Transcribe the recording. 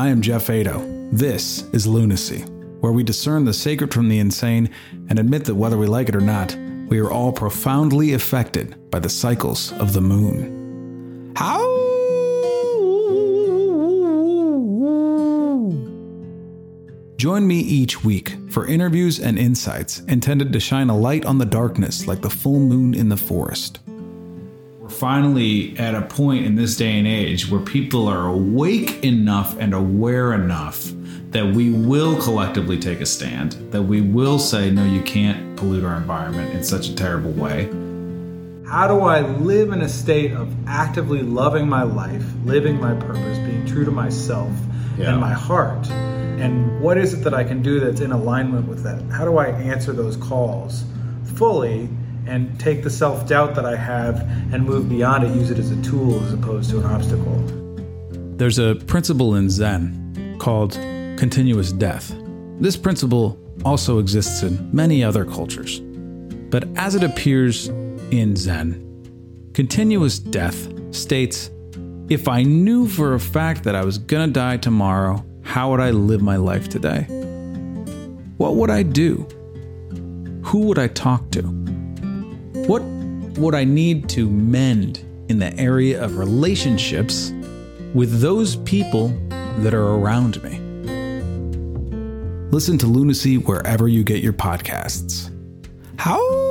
I am Geoff Eido. This is Lunacy, where we discern the sacred from the insane and admit that whether we like it or not, we are all profoundly affected by the cycles of the moon. How? Join me each week for interviews and insights intended to shine a light on the darkness like the full moon in the forest. Finally at a point in this day and age where people are awake enough and aware enough that we will collectively take a stand, that we will say, no, you can't pollute our environment in such a terrible way. How do I live in a state of actively loving my life, living my purpose, being true to myself Yeah. and my heart? And what is it that I can do that's in alignment with that? How do I answer those calls fully and take the self doubt that I have and move beyond it, use it as a tool as opposed to an obstacle? There's a principle in Zen called continuous death. This principle also exists in many other cultures. But as it appears in Zen, continuous death states if I knew for a fact that I was gonna die tomorrow, how would I live my life today? What would I do? Who would I talk to? What would I need to mend in the area of relationships with those people that are around me? Listen to Lunacy wherever you get your podcasts. How?